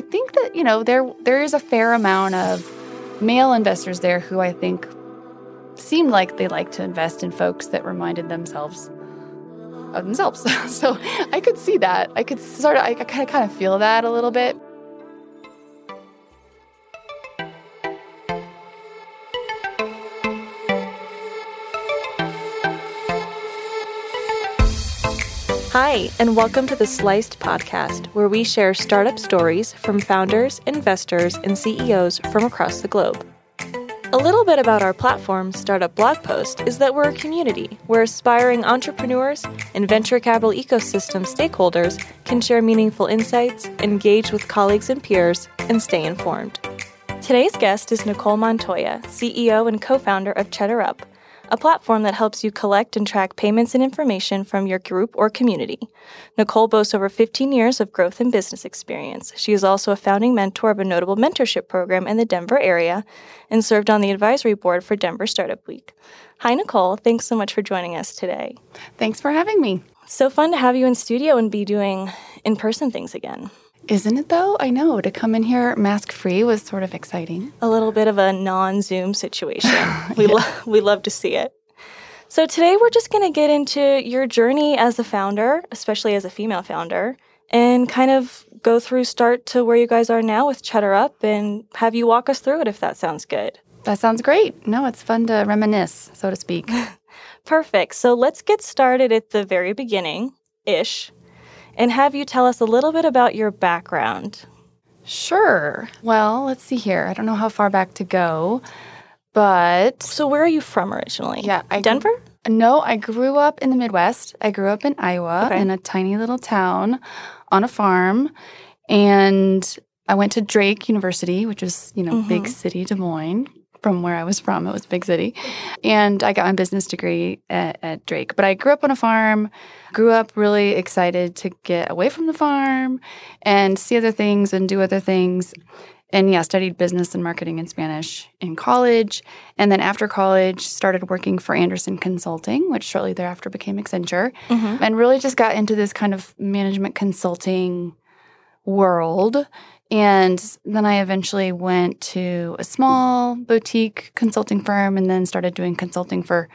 I think that, you know, there there is a fair amount of male investors there who I think seemed like they like to invest in folks that reminded themselves of themselves. so I could see that. I could sort of, I kind of kind of feel that a little bit. Hi, and welcome to the Sliced podcast, where we share startup stories from founders, investors, and CEOs from across the globe. A little bit about our platform, Startup Blog Post, is that we're a community where aspiring entrepreneurs and venture capital ecosystem stakeholders can share meaningful insights, engage with colleagues and peers, and stay informed. Today's guest is Nichole Montoya, CEO and co founder of CheddarUp, a platform that helps you collect and track payments and information from your group or community. Nichole boasts over 15 years of growth and business experience. She is also a founding mentor of a notable mentorship program in the Denver area and served on the advisory board for Denver Startup Week. Hi, Nichole. Thanks so much for joining us today. Thanks for having me. So fun to have you in studio and be doing in person things again. Isn't it though? I know. To come in here mask free was sort of exciting. A little bit of a non Zoom situation. we, yeah. lo- we love to see it. So, today we're just going to get into your journey as a founder, especially as a female founder, and kind of go through start to where you guys are now with Cheddar Up and have you walk us through it if that sounds good. That sounds great. No, it's fun to reminisce, so to speak. Perfect. So, let's get started at the very beginning ish and have you tell us a little bit about your background. Sure. Well, let's see here. I don't know how far back to go, but. So, where are you from originally? Yeah. I Denver? No, I grew up in the Midwest. I grew up in Iowa okay. in a tiny little town on a farm. And I went to Drake University, which is, you know, mm-hmm. big city Des Moines from where I was from. It was a big city. And I got my business degree at, at, Drake. But I grew up on a farm, grew up really excited to get away from the farm and see other things and do other things. And yeah, studied business and marketing in Spanish in college. And then after college, started working for Andersen Consulting, which shortly thereafter became Accenture. Mm-hmm. And really just got into this kind of management consulting world and then I eventually went to a small boutique consulting firm and then started doing consulting for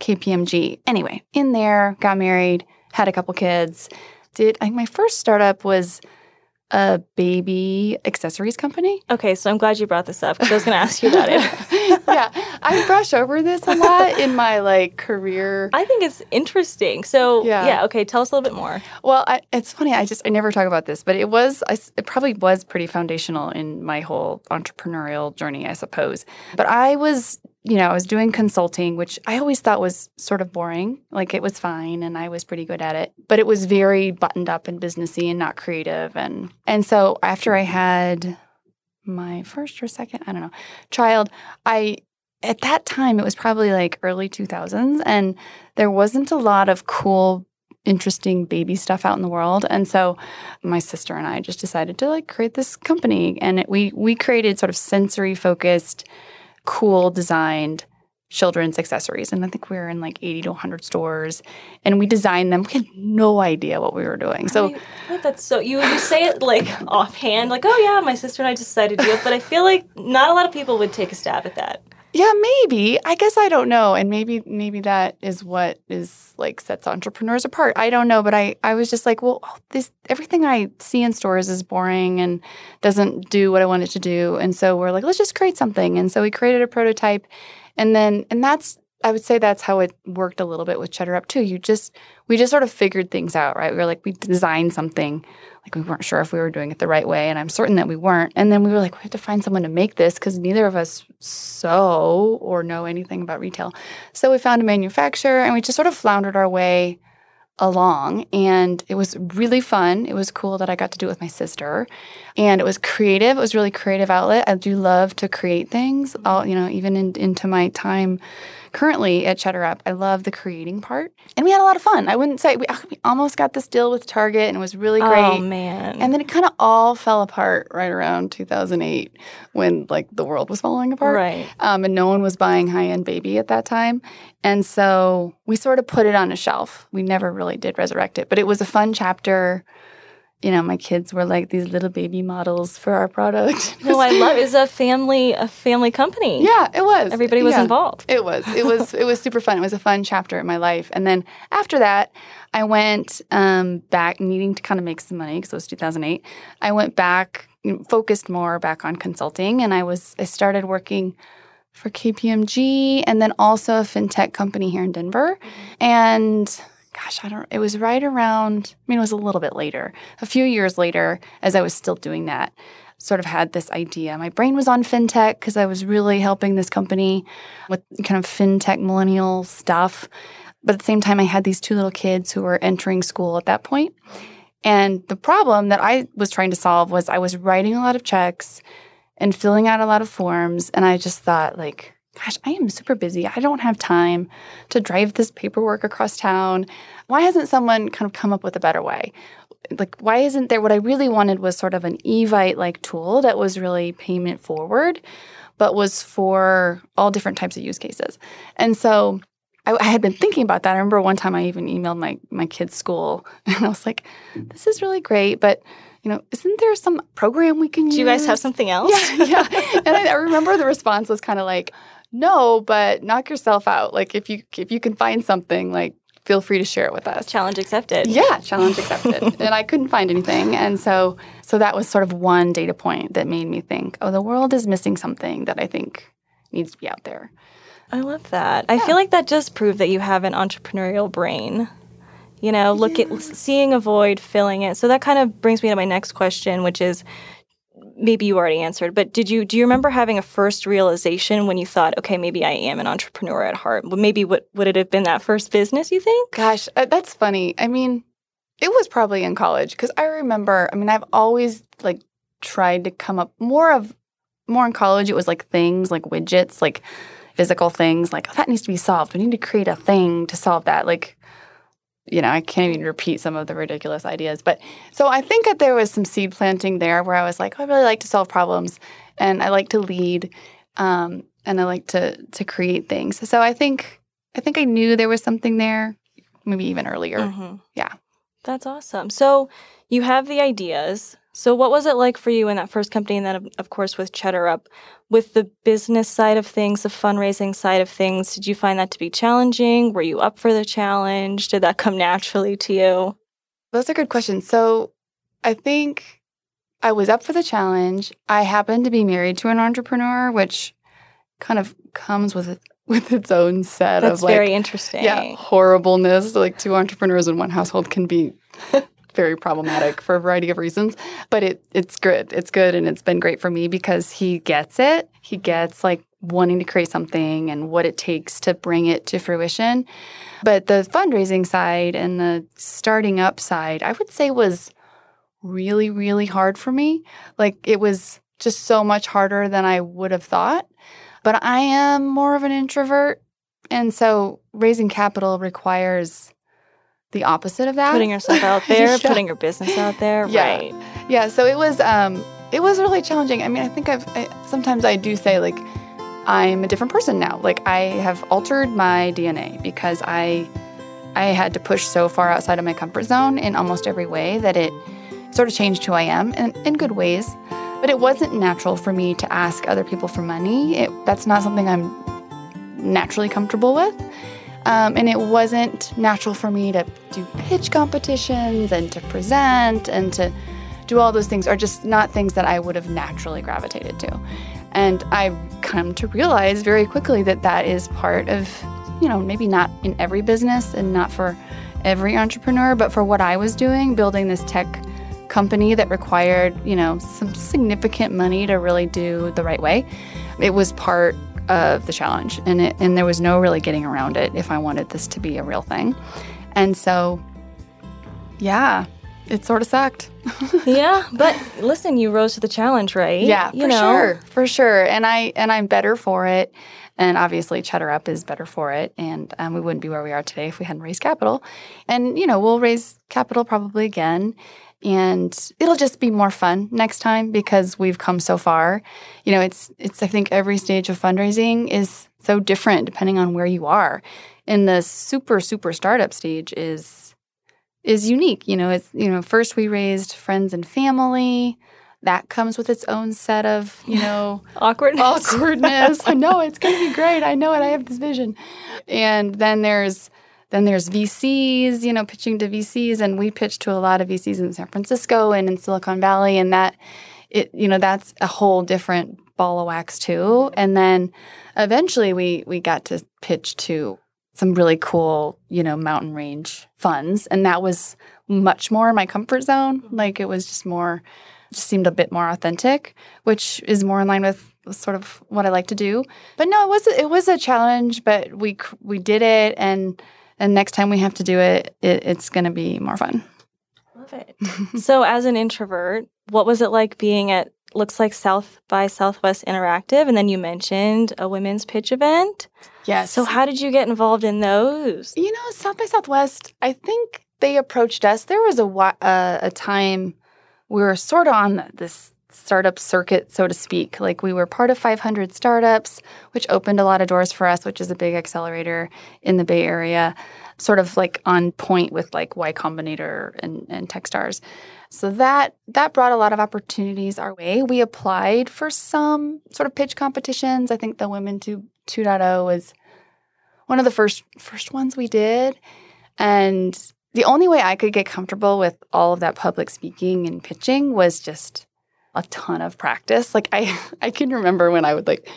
KPMG. Anyway, in there, got married, had a couple kids. Did I, my first startup was a baby accessories company. Okay, so I'm glad you brought this up because I was going to ask you about it. yeah, I brush over this a lot in my like career. I think it's interesting. So yeah, yeah okay, tell us a little bit more. Well, I, it's funny. I just I never talk about this, but it was I, it probably was pretty foundational in my whole entrepreneurial journey, I suppose. But I was you know, I was doing consulting, which I always thought was sort of boring. Like it was fine and I was pretty good at it, but it was very buttoned up and businessy and not creative. And and so after I had my first or second, I don't know, child, I at that time it was probably like early 2000s and there wasn't a lot of cool interesting baby stuff out in the world and so my sister and I just decided to like create this company and it, we we created sort of sensory focused cool designed children's accessories. And I think we were in like 80 to 100 stores and we designed them. We had no idea what we were doing. So I that's so, you, you say it like offhand, like, oh yeah, my sister and I decided to do it. But I feel like not a lot of people would take a stab at that. Yeah, maybe. I guess I don't know. And maybe maybe that is what is like sets entrepreneurs apart. I don't know, but I I was just like, well, oh, this everything I see in stores is boring and doesn't do what I want it to do. And so we're like, let's just create something. And so we created a prototype. And then and that's I would say that's how it worked a little bit with Cheddar Up too. You just we just sort of figured things out, right? We were like we designed something. Like we weren't sure if we were doing it the right way and i'm certain that we weren't. And then we were like we have to find someone to make this because neither of us sew or know anything about retail. So we found a manufacturer and we just sort of floundered our way along and it was really fun. It was cool that i got to do it with my sister and it was creative. It was really creative outlet. I do love to create things all you know even in, into my time currently at CheddarUp, I love the creating part. And we had a lot of fun. I wouldn't say we, we almost got this deal with Target and it was really oh, great. Oh, man. And then it kind of all fell apart right around 2008 when like the world was falling apart. Right. Um, and no one was buying high end baby at that time. And so we sort of put it on a shelf. We never really did resurrect it, but it was a fun chapter you know, my kids were like these little baby models for our product. no, I love it's a family a family company. Yeah, it was. Everybody was yeah, involved. It was. It was it was super fun. It was a fun chapter in my life. And then after that, I went um, back needing to kind of make some money because it was 2008. I went back focused more back on consulting and I was I started working for KPMG and then also a fintech company here in Denver. And gosh, I don't, it was right around, I mean, it was a little bit later, a few years later, as I was still doing that, sort of had this idea. My brain was on fintech because I was really helping this company with kind of fintech millennial stuff. But at the same time, I had these two little kids who were entering school at that point. And the problem that I was trying to solve was I was writing a lot of checks and filling out a lot of forms. And I just thought, like, gosh, I am super busy. I don't have time to drive this paperwork across town. Why hasn't someone kind of come up with a better way? Like, why isn't there what I really wanted was sort of an Evite like tool that was really payment forward, but was for all different types of use cases. And so I, I, had been thinking about that. I remember one time I even emailed my my kid's school and I was like, this is really great, but you know, isn't there some program we can Do use? Do you guys have something else? Yeah, yeah. and I, I remember the response was kind of like, no, but knock yourself out. Like if you if you can find something, like feel free to share it with us. Challenge accepted. Yeah, challenge accepted. and I couldn't find anything, and so so that was sort of one data point that made me think, oh, the world is missing something that I think needs to be out there. I love that. Yeah. I feel like that just proved that you have an entrepreneurial brain. You know, look yeah. at seeing a void, filling it. So that kind of brings me to my next question, which is maybe you already answered, but did you do you remember having a first realization when you thought, okay, maybe I am an entrepreneur at heart? Maybe what would it have been that first business? You think? Gosh, uh, that's funny. I mean, it was probably in college because I remember. I mean, I've always like tried to come up more of more in college. It was like things like widgets, like physical things. Like oh, that needs to be solved. We need to create a thing to solve that. Like you know, I can't even repeat some of the ridiculous ideas. But so I think that there was some seed planting there where I was like, oh, I really like to solve problems and I like to lead um, and I like to to create things. So I think I think I knew there was something there, maybe even earlier. Mm-hmm. Yeah. That's awesome. So you have the ideas. So, what was it like for you in that first company, and then, of course, with Cheddar Up, with the business side of things, the fundraising side of things? Did you find that to be challenging? Were you up for the challenge? Did that come naturally to you? Those are good questions. So, I think I was up for the challenge. I happened to be married to an entrepreneur, which kind of comes with with its own set That's of like very interesting. Yeah, horribleness. Like two entrepreneurs in one household can be very problematic for a variety of reasons. But it it's good. It's good and it's been great for me because he gets it. He gets like wanting to create something and what it takes to bring it to fruition. But the fundraising side and the starting up side, I would say was really, really hard for me. Like it was just so much harder than I would have thought. But I am more of an introvert. And so raising capital requires the opposite of that. Putting yourself out there, yeah. putting your business out there. Yeah. Right. Yeah. So it was um it was really challenging. I mean, I think I've I, sometimes I do say like I'm a different person now. Like I have altered my DNA because I I had to push so far outside of my comfort zone in almost every way that it sort of changed who I am in, in good ways. But it wasn't natural for me to ask other people for money. It, that's not something I'm naturally comfortable with. Um, and it wasn't natural for me to do pitch competitions and to present and to do all those things are just not things that I would have naturally gravitated to. And I've come to realize very quickly that that is part of, you know, maybe not in every business and not for every entrepreneur, but for what I was doing, building this tech company that required, you know, some significant money to really do the right way. It was part of the challenge, and it, and there was no really getting around it if I wanted this to be a real thing. And so, yeah, it sort of sucked. yeah, but listen, you rose to the challenge, right? Yeah, you for know? sure, for sure. And I and I'm better for it. And obviously, Cheddar Up is better for it. And um, we wouldn't be where we are today if we hadn't raised capital. And you know, we'll raise capital probably again and it'll just be more fun next time because we've come so far. You know, it's it's I think every stage of fundraising is so different depending on where you are. In the super super startup stage is is unique. You know, it's you know, first we raised friends and family. That comes with its own set of, you know, awkwardness. Awkwardness. I know it's going to be great. I know it. I have this vision. And then there's then there's VCs, you know, pitching to VCs and we pitched to a lot of VCs in San Francisco and in Silicon Valley and that it you know, that's a whole different ball of wax too. And then eventually we we got to pitch to some really cool, you know, mountain range funds. And that was much more in my comfort zone. Like it was just more, just seemed a bit more authentic, which is more in line with sort of what I like to do. But no, it was it was a challenge, but we we did it, and and next time we have to do it, it it's going to be more fun. Love it. so, as an introvert, what was it like being at looks like South by Southwest Interactive, and then you mentioned a women's pitch event. Yes. So how did you get involved in those? You know, South by Southwest. I think they approached us. There was a uh, a time we were sort of on this startup circuit, so to speak. Like we were part of 500 startups, which opened a lot of doors for us, which is a big accelerator in the Bay Area, sort of like on point with like Y Combinator and, and Techstars. So that that brought a lot of opportunities our way. We applied for some sort of pitch competitions. I think the Women 2 2.0 was one of the first first ones we did. And the only way I could get comfortable with all of that public speaking and pitching was just a ton of practice. Like I I can remember when I would like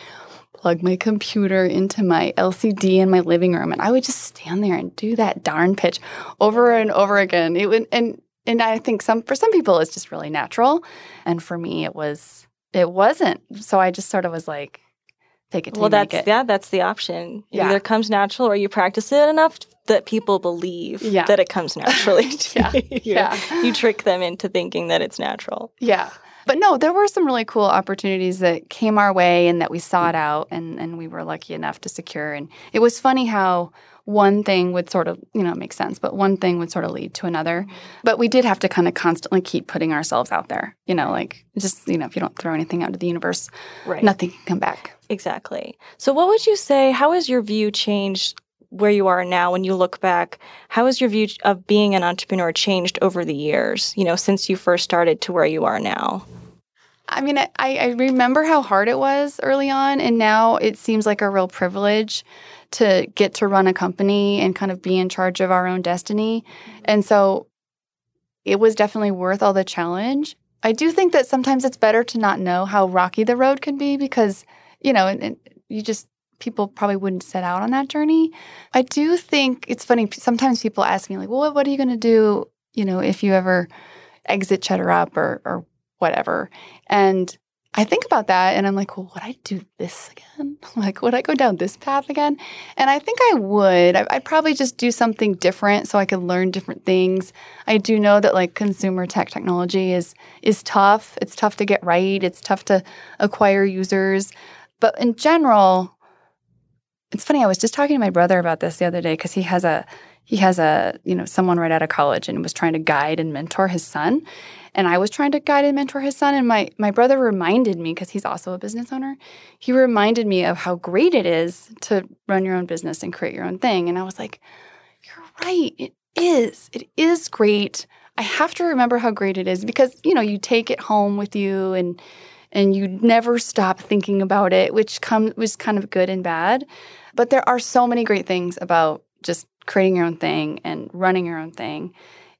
plug my computer into my LCD in my living room and I would just stand there and do that darn pitch over and over again. It would and and I think some for some people it's just really natural, and for me it was it wasn't. So I just sort of was like, take it. Well, that's yeah, that's the option. It yeah. either comes natural or you practice it enough that people believe yeah. that it comes naturally. yeah, yeah. You trick them into thinking that it's natural. Yeah. But no, there were some really cool opportunities that came our way and that we sought mm-hmm. out and, and we were lucky enough to secure. And it was funny how one thing would sort of, you know, make sense, but one thing would sort of lead to another. Mm-hmm. But we did have to kind of constantly keep putting ourselves out there, you know, like just, you know, if you don't throw anything out to the universe, right. nothing can come back. Exactly. So, what would you say? How has your view changed where you are now when you look back? How has your view of being an entrepreneur changed over the years, you know, since you first started to where you are now? I mean, I, I remember how hard it was early on, and now it seems like a real privilege to get to run a company and kind of be in charge of our own destiny. Mm-hmm. And so it was definitely worth all the challenge. I do think that sometimes it's better to not know how rocky the road can be because, you know, and, and you just people probably wouldn't set out on that journey. I do think it's funny. Sometimes people ask me like, "Well, what are you going to do? You know, if you ever exit Cheddar Up or or whatever?" And I think about that and I'm like, well, would I do this again? Like, would I go down this path again? And I think I would. I, would probably just do something different so I could learn different things. I do know that like consumer tech technology is is tough. It's tough to get right. It's tough to acquire users. But in general, it's funny. I was just talking to my brother about this the other day because he has a he has a you know someone right out of college and was trying to guide and mentor his son and I was trying to guide and mentor his son. And my, my brother reminded me, because he's also a business owner, he reminded me of how great it is to run your own business and create your own thing. And I was like, you're right. It is. It is great. I have to remember how great it is because, you know, you take it home with you and and you never stop thinking about it, which comes was kind of good and bad. But there are so many great things about just creating your own thing and running your own thing.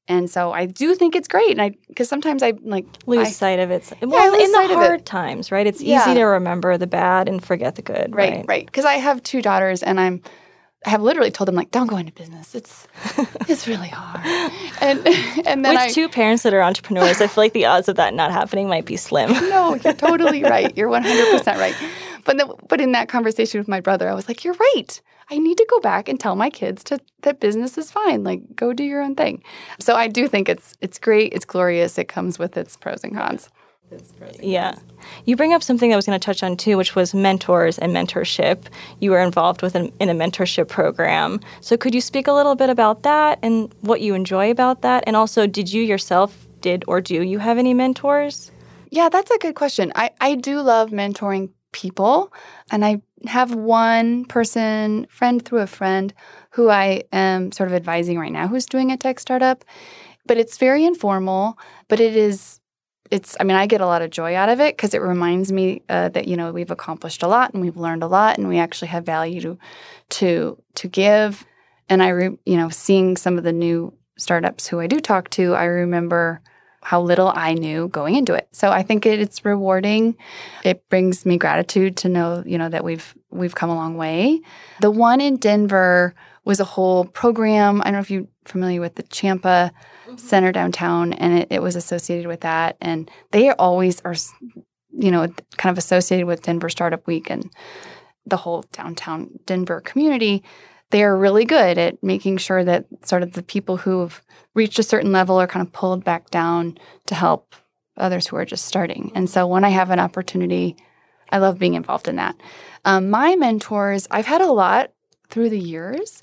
And so I do think it's great, and I because sometimes I like lose I, sight of it. Well, yeah, in the hard times, right? It's yeah. easy to remember the bad and forget the good. Right, right. Because right. I have two daughters, and I'm I have literally told them like, don't go into business. It's it's really hard. And and then with I, two parents that are entrepreneurs, I feel like the odds of that not happening might be slim. no, you're totally right. You're 100 percent right. But the, but in that conversation with my brother, I was like, you're right. I need to go back and tell my kids to, that business is fine. Like, go do your own thing. So I do think it's it's great. It's glorious. It comes with its pros and cons. Yeah. You bring up something that I was going to touch on too, which was mentors and mentorship. You were involved with an, in a mentorship program. So could you speak a little bit about that and what you enjoy about that? And also, did you yourself, did or do you have any mentors? Yeah, that's a good question. I, I do love mentoring people. And I have one person, friend through a friend, who I am sort of advising right now, who's doing a tech startup. But it's very informal, but it is it's i mean i get a lot of joy out of it because it reminds me uh, that you know we've accomplished a lot and we've learned a lot and we actually have value to to to give. And i re, you know seeing some of the new startups who i do talk to i remember how little i knew going into it. So i think it, it's rewarding. It brings me gratitude to know you know that we've we've come a long way. The one in denver was a whole program i don't know if you're familiar with the champa mm-hmm. center downtown and it, it was associated with that and they always are you know kind of associated with denver startup week and the whole downtown denver community they are really good at making sure that sort of the people who've reached a certain level are kind of pulled back down to help others who are just starting. And so when I have an opportunity, I love being involved in that. Um, my mentors, I've had a lot through the years.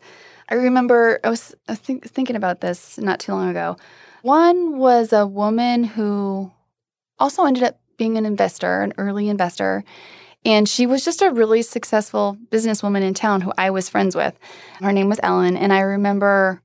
I remember I was, I was think, thinking about this not too long ago. One was a woman who also ended up being an investor, an early investor. And she was just a really successful businesswoman in town who I was friends with. Her name was Ellen. And I remember,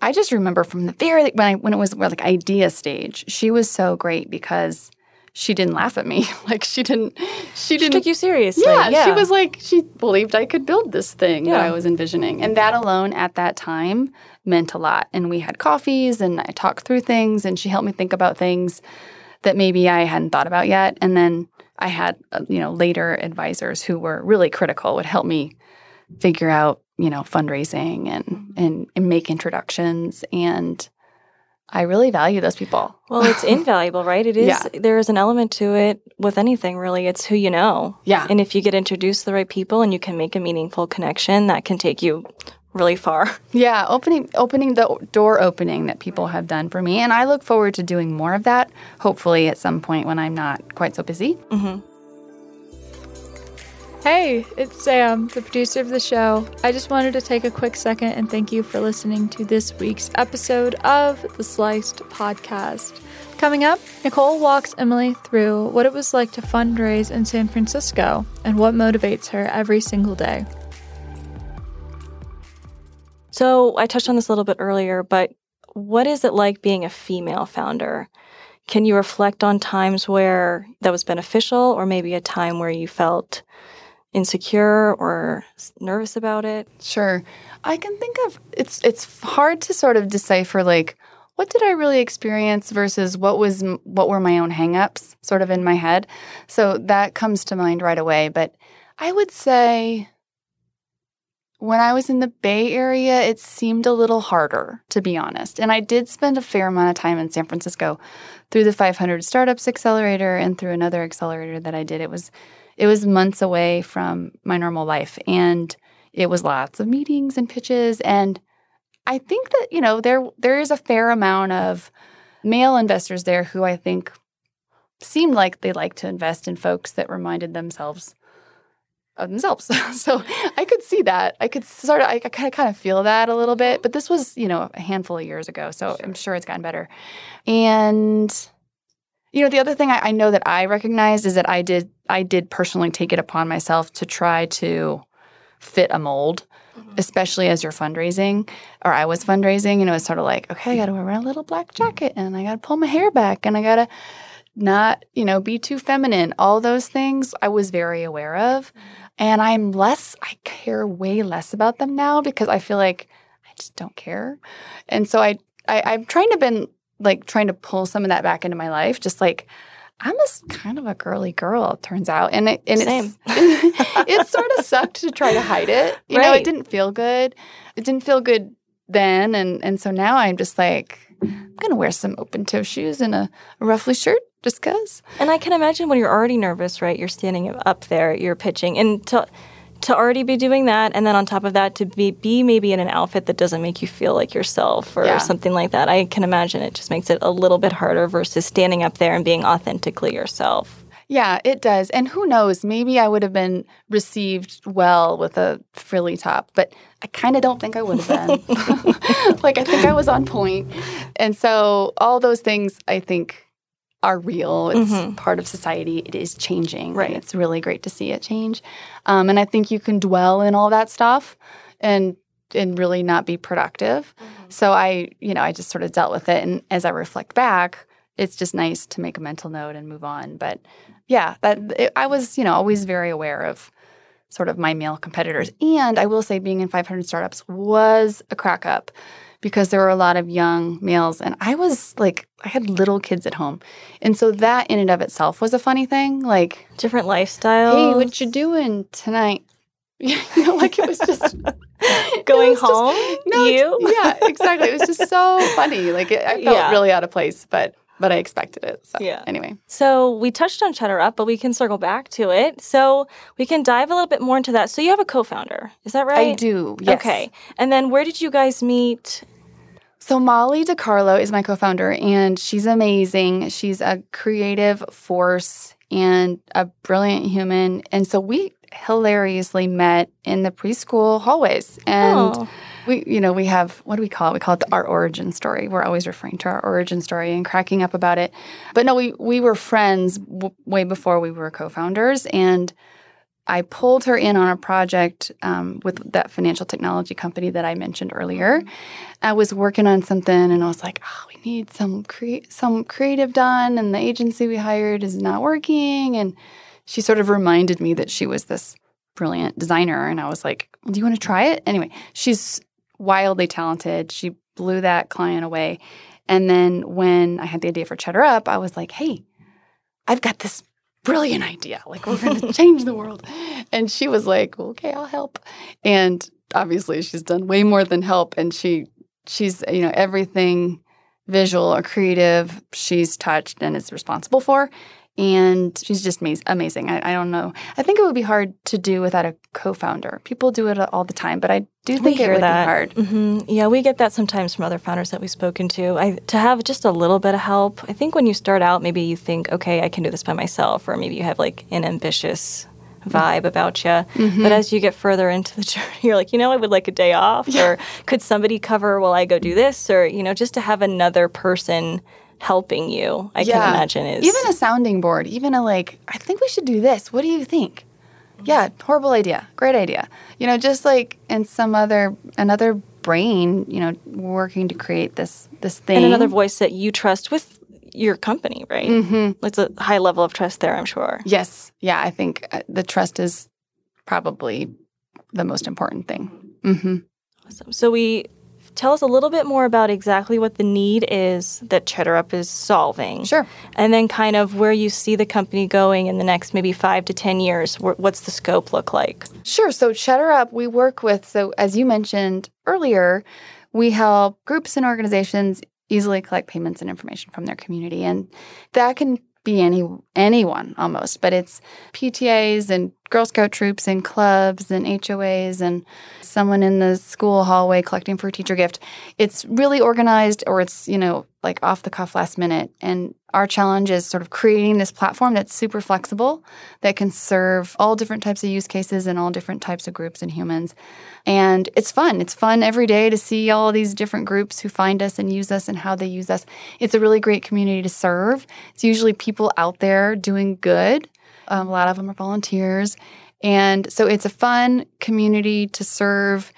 I just remember from the very, when, I, when it was like idea stage, she was so great because she didn't laugh at me. like she didn't, she didn't. She took you seriously. Yeah, yeah, She was like, she believed I could build this thing yeah. that I was envisioning. And that alone at that time meant a lot. And we had coffees and I talked through things and she helped me think about things that maybe I hadn't thought about yet. And then I had, uh, you know, later advisors who were really critical, would help me figure out, you know, fundraising and, and, and make introductions. And I really value those people. Well, it's invaluable, right? It is. Yeah. There is an element to it with anything, really. It's who you know. Yeah. And if you get introduced to the right people and you can make a meaningful connection, that can take you really far. Yeah, opening opening the door opening that people have done for me, and I look forward to doing more of that. Hopefully, at some point when I'm not quite so busy. Mm-hmm. Hey, it's Sam, the producer of the show. I just wanted to take a quick second and thank you for listening to this week's episode of the Sliced Podcast. Coming up, Nichole walks Emily through what it was like to fundraise in San Francisco and what motivates her every single day. So I touched on this a little bit earlier, but what is it like being a female founder? Can you reflect on times where that was beneficial or maybe a time where you felt insecure or nervous about it? Sure. I can think of it's it's hard to sort of decipher like what did I really experience versus what was what were my own hangups sort of in my head. So that comes to mind right away, but I would say when I was in the Bay Area, it seemed a little harder, to be honest. And I did spend a fair amount of time in San Francisco through the 500 Startups Accelerator and through another accelerator that I did. It was it was months away from my normal life and it was lots of meetings and pitches and I think that, you know, there there is a fair amount of male investors there who I think seemed like they like to invest in folks that reminded themselves of themselves. so I could see that. I could sort of, I kind of, kind of feel that a little bit. But this was, you know, a handful of years ago, so I'm sure it's gotten better. And you know, the other thing I, I know that I recognized is that I did, I did personally take it upon myself to try to fit a mold. Mm-hmm. Especially as you're fundraising, or I was fundraising, you know, it's sort of like, okay, I got to wear a little black jacket, and I got to pull my hair back, and I got to not, you know, be too feminine. All those things I was very aware of. Mm-hmm. And I'm less, I care way less about them now because I feel like I just don't care. And so I, I I'm trying to been like trying to pull some of that back into my life, just like I'm a kind of a girly girl, it turns out. And it and Same. it sort of sucked to try to hide it. You right. know, it didn't feel good. It didn't feel good then and and so now I'm just like I'm gonna wear some open toe shoes and a, a ruffly shirt just because. And I can imagine when you're already nervous, right? You're standing up there, you're pitching, and to to already be doing that, and then on top of that, to be be maybe in an outfit that doesn't make you feel like yourself or yeah. something like that. I can imagine it just makes it a little bit harder versus standing up there and being authentically yourself. Yeah, it does. And who knows, maybe I would have been received well with a frilly top, but I kind of don't think I would have been. like, I think I was on. And so, all those things, I think, are real. It's mm-hmm. part of society. It is changing. Right. it's really great to see it change. Um, and I think you can dwell in all that stuff and and really not be productive. Mm-hmm. So I, you know, I just sort of dealt with it. And as I reflect back, it's just nice to make a mental note and move on. But yeah, that it, I was, you know, always very aware of sort of my male competitors. And I will say, being in 500 startups was a crack up because there were a lot of young males, and I was like, I had little kids at home, and so that in and of itself was a funny thing. Like different lifestyle. Hey, what you doing tonight? you know, like it was just going was home. Just, no, you? yeah, exactly. It was just so funny. Like it, I felt yeah. really out of place, but but I expected it. So yeah. anyway. So we touched on Cheddar Up, but we can circle back to it. So we can dive a little bit more into that. So you have a co-founder, is that right? I do. Yes. Okay. And then where did you guys meet? So Molly DiCarlo is my co-founder and she's amazing. She's a creative force and a brilliant human. And so we hilariously met in the preschool hallways. And oh. we, you know, we have what do we call it? We call it the, our origin story. We're always referring to our origin story and cracking up about it. But no, we we were friends w- way before we were co-founders, and I pulled her in on a project um, with that financial technology company that I mentioned earlier. I was working on something, and I was like, "Oh, we need some cre- some creative done," and the agency we hired is not working, and she sort of reminded me that she was this brilliant designer. And I was like, do you want to try it? Anyway, she's wildly talented. She blew that client away. And then when I had the idea for Cheddar Up, I was like, hey, I've got this brilliant idea. Like, we're going to change the world. And she was like, okay, I'll help. And obviously, she's done way more than help. And she, she's, you know, everything visual or creative she's touched and is responsible for and she's just amazing. I, I, don't know. I think it would be hard to do without a co-founder. People do it all the time, but I do think it would that. be hard. Mm-hmm. Yeah, we get that sometimes from other founders that we've spoken to. I, to have just a little bit of help. I think when you start out, maybe you think, okay, I can do this by myself, or maybe you have like an ambitious vibe about you. Mm-hmm. But as you get further into the journey, you're like, you know, I would like a day off, yeah. or could somebody cover while I go do this, or you know, just to have another person helping you, I yeah. can imagine is even a sounding board, even a like, I think we should do this. What do you think? Yeah, horrible idea. Great idea. You know, just like in some other another brain, you know, working to create this this thing. And another voice that you trust with your company, right? Mm-hmm. It's a high level of trust there, I'm sure. Yes. Yeah, I think uh, the trust is probably the most important thing. Mm-hmm. Awesome. So we tell us a little bit more about exactly what the need is that CheddarUp is solving. Sure. And then kind of where you see the company going in the next maybe five to 10 years. What's the scope look like? Sure. So, CheddarUp, we work with, so as you mentioned earlier, we help groups and organizations easily collect payments and information from their community. And that can be any anyone almost, but it's PTAs and Girl Scout troops and clubs and HOAs and someone in the school hallway collecting for a teacher gift. It's really organized or it's, you know, like off the cuff last minute. And our challenge is sort of creating this platform that's super flexible that can serve all different types of use cases and all different types of groups and humans. And it's fun. It's fun every day to see all these different groups who find us and use us and how they use us. It's a really great community to serve. It's usually people out there doing good. Um, a lot of them are volunteers. And so it's a fun community to serve.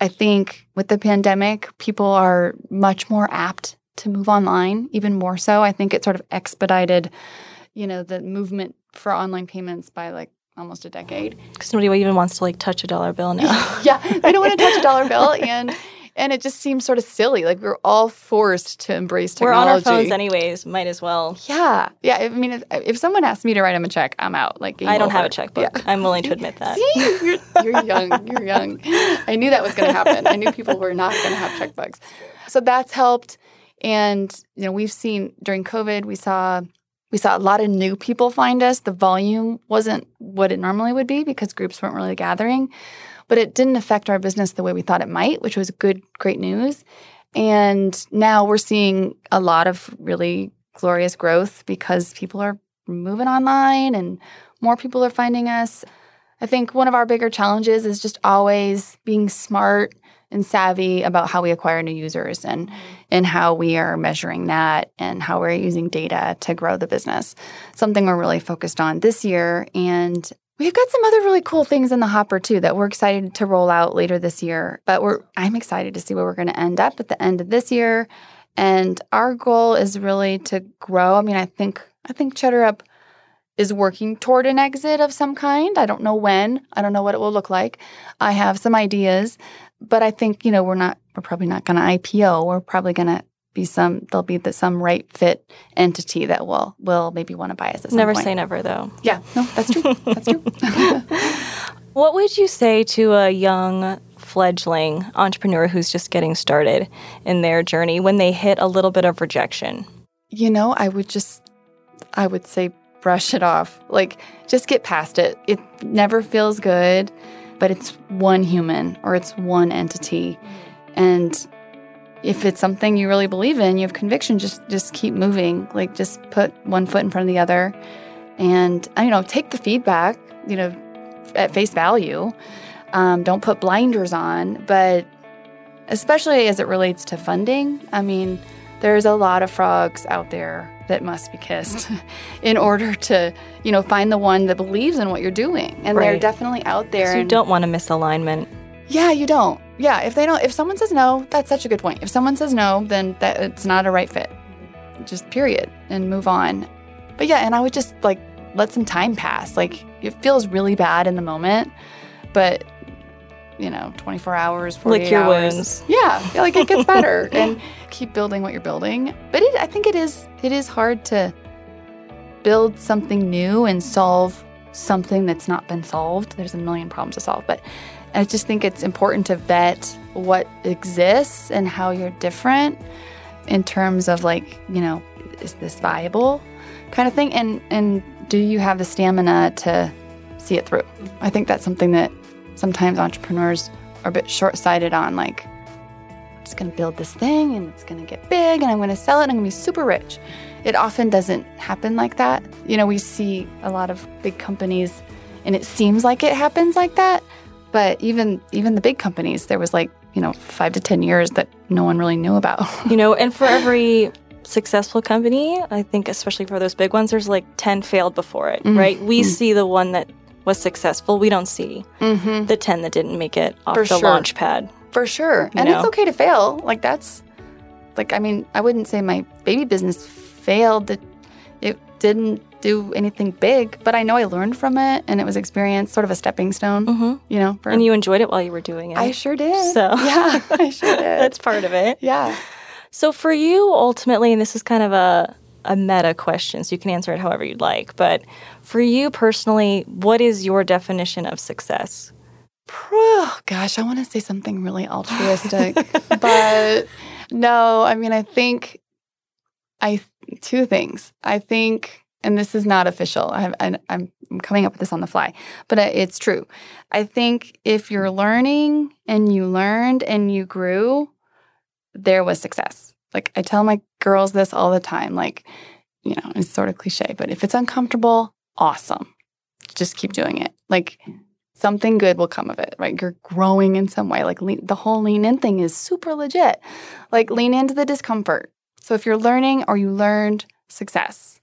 I think with the pandemic, people are much more apt to move online, even more so. I think it sort of expedited, you know, the movement for online payments by like almost a decade. Because nobody even wants to like touch a dollar bill now. yeah, they don't want to touch a dollar bill, and and it just seems sort of silly. Like we're all forced to embrace technology. We're on our phones anyways. Might as well. Yeah, yeah. I mean, if, if someone asks me to write them a check, I'm out. Like I don't over. have a checkbook. Yeah. I'm willing to admit that. See, you're, you're young. You're young. I knew that was going to happen. I knew people were not going to have checkbooks. So that's helped. And you know, we've seen during COVID, we saw we saw a lot of new people find us. The volume wasn't what it normally would be because groups weren't really gathering but it didn't affect our business the way we thought it might, which was good, great news. And now we're seeing a lot of really glorious growth because people are moving online and more people are finding us. I think one of our bigger challenges is just always being smart and savvy about how we acquire new users and mm-hmm. and how we are measuring that and how we're using data to grow the business. Something we're really focused on this year and We've got some other really cool things in the hopper too that we're excited to roll out later this year. But we're I'm excited to see where we're going to end up at the end of this year. And our goal is really to grow. I mean, I think I think Cheddar Up is working toward an exit of some kind. I don't know when. I don't know what it will look like. I have some ideas, but I think, you know, we're not we're probably not going to IPO. We're probably going to be some there'll be the, some right fit entity that will will maybe want to buy us. At some never point. say never, though. Yeah, no, that's true. that's true. what would you say to a young fledgling entrepreneur who's just getting started in their journey when they hit a little bit of rejection? You know, I would just I would say brush it off. Like just get past it. It never feels good, but it's one human or it's one entity. And if it's something you really believe in, you have conviction, just just keep moving. Like just put one foot in front of the other, and you know take the feedback. You know, at face value. Um, don't put blinders on, but especially as it relates to funding. I mean, there's a lot of frogs out there that must be kissed in order to, you know, find the one that believes in what you're doing. And right. they're definitely out there. So you don't want to miss alignment. Yeah, you don't. Yeah, if they don't, if someone says no, that's such a good point. If someone says no, then that it's not a right fit. Just period and move on. But yeah, and I would just like let some time pass. Like it feels really bad in the moment, but you know, 24 hours, 48 Lick your hours. wounds. Yeah, like it gets better and keep building what you're building. But it, I think it is it is hard to build something new and solve something that's not been solved. There's a million problems to solve, but I just think it's important to vet what exists and how you're different in terms of like, you know, is this viable kind of thing and and do you have the stamina to see it through? I think that's something that sometimes entrepreneurs are a bit short-sighted on like I'm just going to build this thing and it's going to get big and I'm going to sell it and I'm going to be super rich. It often doesn't happen like that. You know, we see a lot of big companies and it seems like it happens like that, but even even the big companies, there was like, you know, five to 10 years that no one really knew about. you know, and for every successful company, I think especially for those big ones, there's like 10 failed before it, mm-hmm. right? We mm-hmm. see the one that was successful. We don't see mm-hmm. the 10 that didn't make it off for the sure. launch pad. For sure. And know? it's okay to fail. Like that's like I mean, I wouldn't say my baby business failed. It it didn't do anything big, but I know I learned from it and it was experience, sort of a stepping stone. Mm-hmm. You know, for, and you enjoyed it while you were doing it. I sure did. So yeah, I sure did. That's part of it. Yeah. So for you, ultimately, and this is kind of a a meta question, so you can answer it however you'd like. But for you personally, what is your definition of success? Oh, gosh, I want to say something really altruistic, but no. I mean, I think I two things. I think, and this is not official. I have, I, I'm coming up with this on the fly, but uh, it's true. I think if you're learning and you learned and you grew, there was success. Like I tell my girls this all the time. Like, you know, it's sort of cliche, but if it's uncomfortable, awesome. Just keep doing it. Like something good will come of it, right? You're growing in some way. Like the whole lean in thing is super legit. Like lean into the discomfort. So if you're learning or you learned success,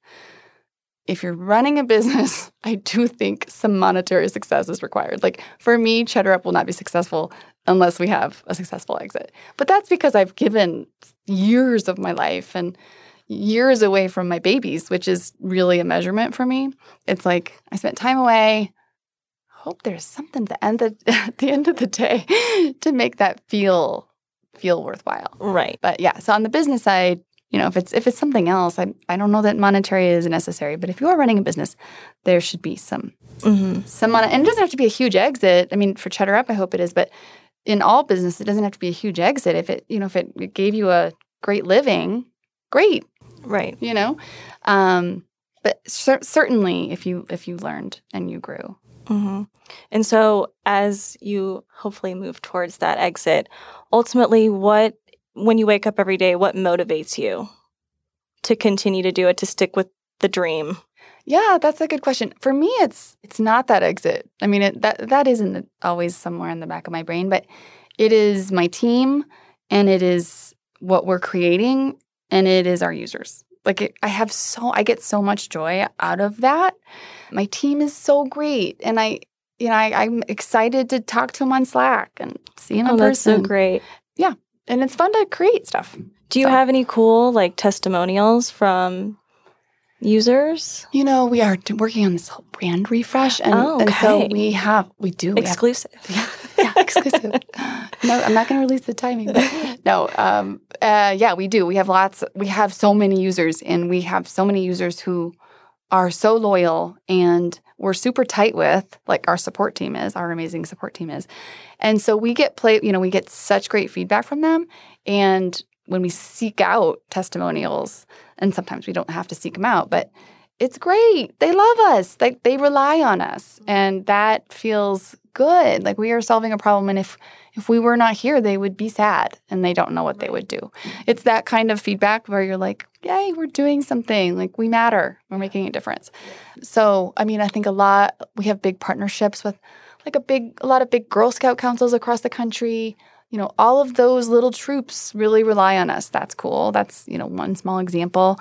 if you're running a business, I do think some monetary success is required. Like for me, Cheddar Up will not be successful unless we have a successful exit. But that's because I've given years of my life and years away from my babies, which is really a measurement for me. It's like I spent time away. Hope there's something to end the, at the end of the day to make that feel feel worthwhile. Right. But yeah, so on the business side, you know, if it's if it's something else, I I don't know that monetary is necessary, but if you are running a business, there should be some mm-hmm. some mon- and it doesn't have to be a huge exit. I mean, for Cheddar Up, I hope it is, but in all business, it doesn't have to be a huge exit. If it you know if it gave you a great living, great, right? You know, um, but cer- certainly if you if you learned and you grew. Mm-hmm. And so, as you hopefully move towards that exit, ultimately, what when you wake up every day, what motivates you to continue to do it, to stick with the dream? Yeah, that's a good question. For me, it's it's not that exit. I mean, it, that that isn't always somewhere in the back of my brain, but it is my team, and it is what we're creating, and it is our users. like it, I have so I get so much joy out of that. My team is so great, and I, you know, I, am excited to talk to them on Slack and see them oh, in that's so great. Yeah, and it's fun to create stuff. Do you So- have any cool like testimonials from users? You know, we are working on this whole brand refresh, and, Oh, and so we have we do we have Exclusive. yeah, exclusive. no, I'm not going to release the timing. But no, um, uh, yeah, we do. We have lots. We have so many users, and we have so many users who are so loyal, and we're super tight with. Like our support team is, our amazing support team is, and so we get play. You know, we get such great feedback from them, and when we seek out testimonials, and sometimes we don't have to seek them out, but it's great. They love us. Like they rely on us, mm-hmm. and that feels good. Like we are solving a problem, and if if we were not here, they would be sad, and they don't know what they would do. Mm-hmm. It's that kind of feedback where you're like, "Yay, we're doing something. Like we matter. We're making a difference." So, I mean, I think a lot. We have big partnerships with, like a big, a lot of big Girl Scout councils across the country. You know, all of those little troops really rely on us. That's cool. That's you know one small example.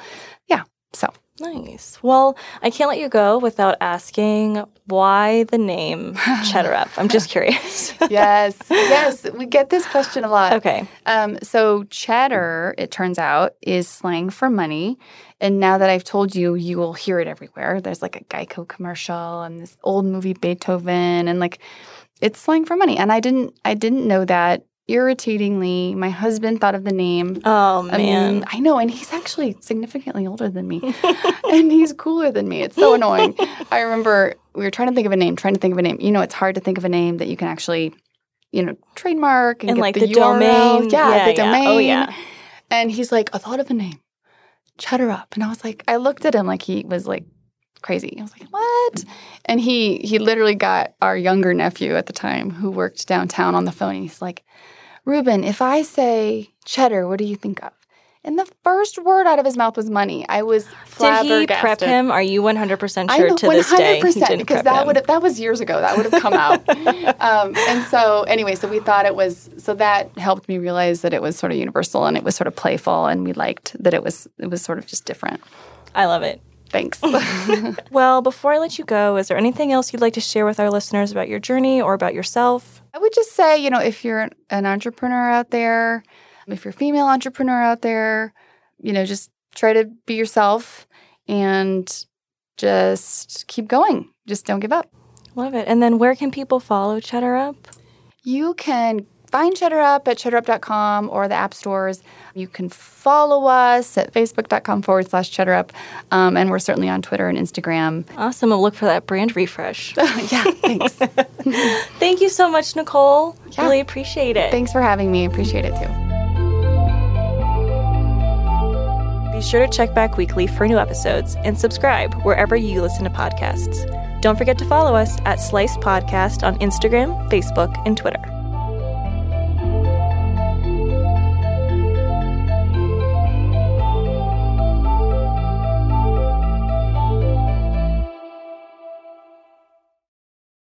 Yeah. So Nice. Well, I can't let you go without asking why the name Cheddar Up. I'm just curious. yes, yes, we get this question a lot. okay. Um, so cheddar, it turns out, is slang for money. And now that I've told you, you will hear it everywhere. There's like a Geico commercial and this old movie Beethoven, and like it's slang for money. And I didn't, I didn't know that. Irritatingly, my husband thought of the name. Oh I man. I know, and he's actually significantly older than me, and he's cooler than me. It's so annoying. I remember we were trying to think of a name, trying to think of a name. You know, it's hard to think of a name that you can actually, you know, trademark and, and get like the, the, domain. Yeah, the oh, domain. Oh yeah. And he's like, I thought of a name, Cheddar Up, and I was like, I looked at him like he was like crazy. I was like, what? And he he literally got our younger nephew at the time who worked downtown on the phone. And he's like, Ruben, if I say cheddar, what do you think of? And the first word out of his mouth was money. I was flabbergasted. Did he prep him? Are you 100% I sure know, to this day 100% because that would have, that was years ago. That would have come out. um, and so anyway, so we thought it was so that helped me realize that it was sort of universal and it was sort of playful and we liked that it was it was sort of just different. I love it. Thanks. Well, before I let you go, is there anything else you'd like to share with our listeners about your journey or about yourself? I would just say, you know, if you're an entrepreneur out there, if you're a female entrepreneur out there, you know, just try to be yourself and just keep going. Just don't give up. Love it. And then where can people follow Cheddar Up? You can find Cheddar Up at cheddarup.com or the app stores. You can follow us at facebook.com forward slash Cheddar Up. Um, and we're certainly on Twitter and Instagram. Awesome. I'll look for that brand refresh. yeah, thanks. Thank you so much, Nichole. Yeah. Really appreciate it. thanks for having me. Appreciate it too. Be sure to check back weekly for new episodes and subscribe wherever you listen to podcasts. Don't forget to follow us at Slice Podcast on Instagram, Facebook, and Twitter.